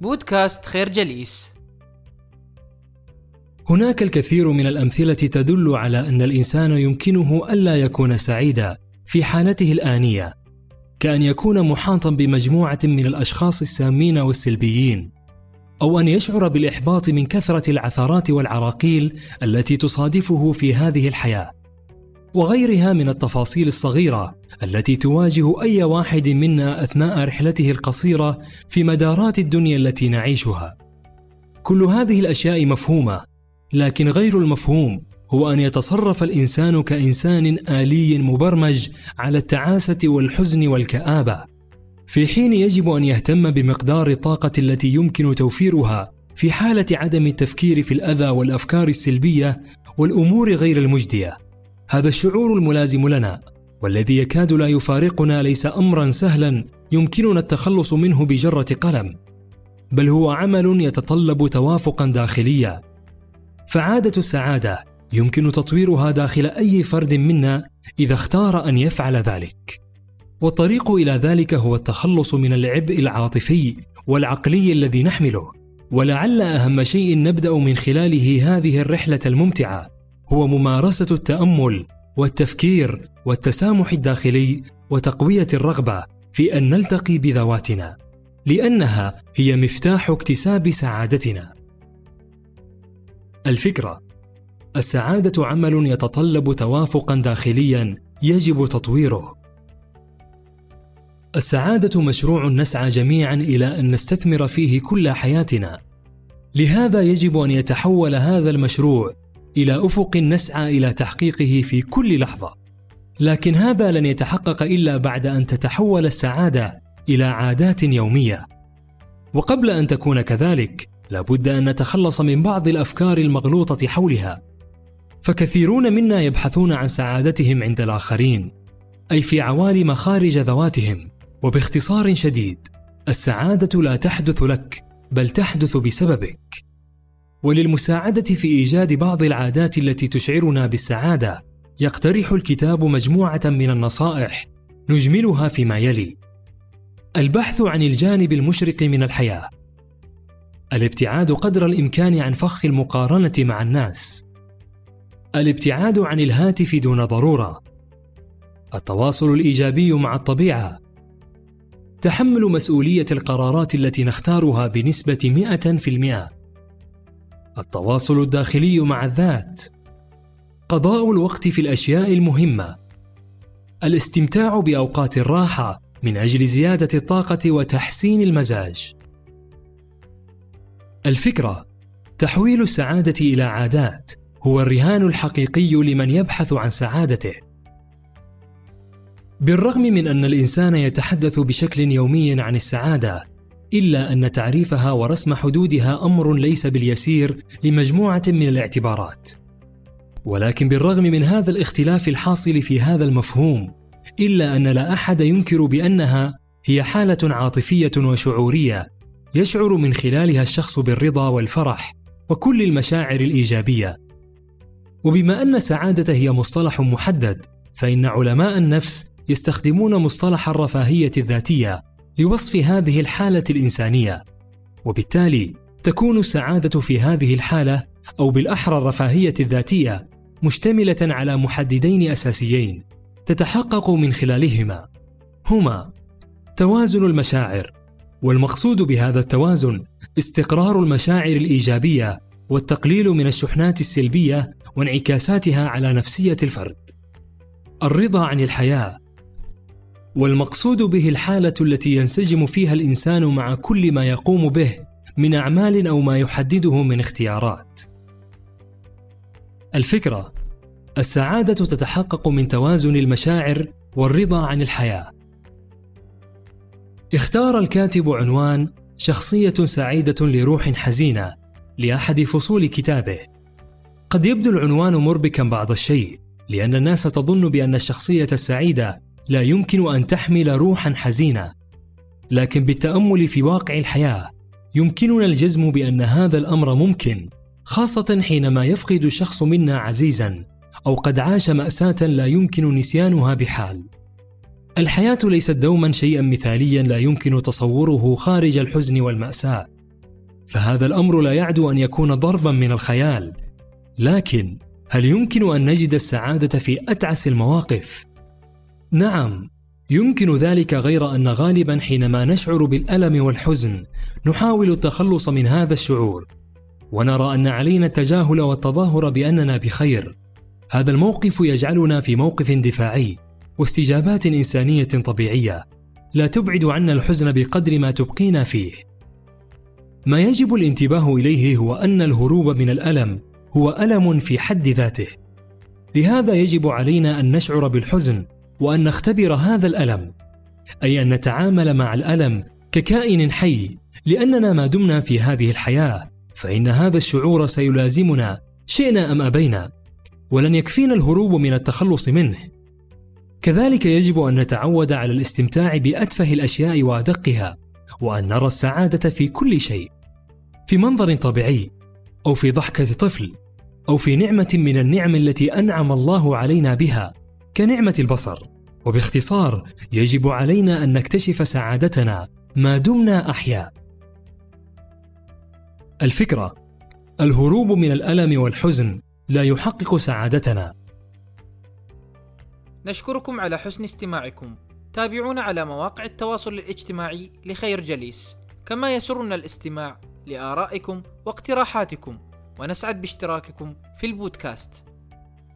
بودكاست خير جليس. هناك الكثير من الأمثلة تدل على أن الإنسان يمكنه ألا يكون سعيدا في حالته الآنية كأن يكون محاطا بمجموعة من الأشخاص السامين والسلبيين أو أن يشعر بالإحباط من كثرة العثرات والعراقيل التي تصادفه في هذه الحياة. وغيرها من التفاصيل الصغيرة التي تواجه أي واحد منا أثناء رحلته القصيرة في مدارات الدنيا التي نعيشها. كل هذه الأشياء مفهومة لكن غير المفهوم هو أن يتصرف الإنسان كإنسان آلي مبرمج على التعاسة والحزن والكآبة. في حين يجب أن يهتم بمقدار الطاقة التي يمكن توفيرها في حالة عدم التفكير في الأذى والأفكار السلبية والأمور غير المجدية. هذا الشعور الملازم لنا والذي يكاد لا يفارقنا ليس امرا سهلا يمكننا التخلص منه بجرة قلم بل هو عمل يتطلب توافقا داخليا فعادة السعادة يمكن تطويرها داخل أي فرد منا إذا اختار أن يفعل ذلك. والطريق إلى ذلك هو التخلص من العبء العاطفي والعقلي الذي نحمله. ولعل أهم شيء نبدأ من خلاله هذه الرحلة الممتعة. هو ممارسة التأمل والتفكير والتسامح الداخلي وتقوية الرغبة في أن نلتقي بذواتنا لأنها هي مفتاح اكتساب سعادتنا. الفكرة السعادة عمل يتطلب توافقا داخليا يجب تطويره. السعادة مشروع نسعى جميعا إلى أن نستثمر فيه كل حياتنا لهذا يجب أن يتحول هذا المشروع إلى أفق نسعى إلى تحقيقه في كل لحظة. لكن هذا لن يتحقق إلا بعد أن تتحول السعادة إلى عادات يومية. وقبل أن تكون كذلك لابد أن نتخلص من بعض الأفكار المغلوطة حولها. فكثيرون منا يبحثون عن سعادتهم عند الآخرين أي في عوالم خارج ذواتهم. وباختصار شديد السعادة لا تحدث لك بل تحدث بسببك. وللمساعدة في إيجاد بعض العادات التي تشعرنا بالسعادة يقترح الكتاب مجموعة من النصائح نجملها فيما يلي. البحث عن الجانب المشرق من الحياة. الابتعاد قدر الإمكان عن فخ المقارنة مع الناس. الابتعاد عن الهاتف دون ضرورة. التواصل الإيجابي مع الطبيعة. تحمل مسؤولية القرارات التي نختارها بنسبة 100% التواصل الداخلي مع الذات. قضاء الوقت في الأشياء المهمة. الاستمتاع بأوقات الراحة من أجل زيادة الطاقة وتحسين المزاج. الفكرة تحويل السعادة إلى عادات هو الرهان الحقيقي لمن يبحث عن سعادته. بالرغم من أن الإنسان يتحدث بشكل يومي عن السعادة إلا أن تعريفها ورسم حدودها أمر ليس باليسير لمجموعة من الاعتبارات. ولكن بالرغم من هذا الاختلاف الحاصل في هذا المفهوم إلا أن لا أحد ينكر بأنها هي حالة عاطفية وشعورية يشعر من خلالها الشخص بالرضا والفرح وكل المشاعر الإيجابية. وبما أن السعاده هي مصطلح محدد فإن علماء النفس يستخدمون مصطلح الرفاهية الذاتية لوصف هذه الحالة الإنسانية. وبالتالي تكون السعادة في هذه الحالة أو بالأحرى الرفاهية الذاتية مشتملة على محددين أساسيين تتحقق من خلالهما. هما توازن المشاعر والمقصود بهذا التوازن استقرار المشاعر الإيجابية والتقليل من الشحنات السلبية وانعكاساتها على نفسية الفرد. الرضا عن الحياة والمقصود به الحالة التي ينسجم فيها الإنسان مع كل ما يقوم به من أعمال أو ما يحدده من اختيارات. الفكرة السعادة تتحقق من توازن المشاعر والرضا عن الحياة. اختار الكاتب عنوان شخصية سعيدة لروح حزينة لأحد فصول كتابه. قد يبدو العنوان مربكا بعض الشيء لأن الناس تظن بأن الشخصية السعيدة لا يمكن أن تحمل روحا حزينه لكن بالتأمل في واقع الحياة يمكننا الجزم بأن هذا الأمر ممكن خاصة حينما يفقد الشخص منا عزيزا أو قد عاش مأساة لا يمكن نسيانها بحال. الحياة ليست دوما شيئا مثاليا لا يمكن تصوره خارج الحزن والمأساة. فهذا الأمر لا يعدو أن يكون ضربا من الخيال. لكن هل يمكن أن نجد السعادة في أتعس المواقف؟ نعم يمكن ذلك غير أن غالبا حينما نشعر بالألم والحزن نحاول التخلص من هذا الشعور ونرى أن علينا التجاهل والتظاهر بأننا بخير. هذا الموقف يجعلنا في موقف دفاعي واستجابات إنسانية طبيعية. لا تبعد عنا الحزن بقدر ما تبقينا فيه. ما يجب الانتباه إليه هو أن الهروب من الألم هو ألم في حد ذاته. لهذا يجب علينا أن نشعر بالحزن وأن نختبر هذا الألم أي أن نتعامل مع الألم ككائن حي لأننا ما دمنا في هذه الحياة فإن هذا الشعور سيلازمنا شئنا أم أبينا؟ ولن يكفينا الهروب من التخلص منه. كذلك يجب أن نتعود على الاستمتاع بأتفه الأشياء وأدقها وأن نرى السعادة في كل شيء في منظر طبيعي أو في ضحكة طفل أو في نعمة من النعم التي أنعم الله علينا بها. كنعمة البصر. وباختصار يجب علينا أن نكتشف سعادتنا ما دمنا أحياء. الفكرة الهروب من الألم والحزن لا يحقق سعادتنا. نشكركم على حسن استماعكم. تابعونا على مواقع التواصل الاجتماعي لخير جليس. كما يسرنا الاستماع لآرائكم واقتراحاتكم. ونسعد باشتراككم في البودكاست.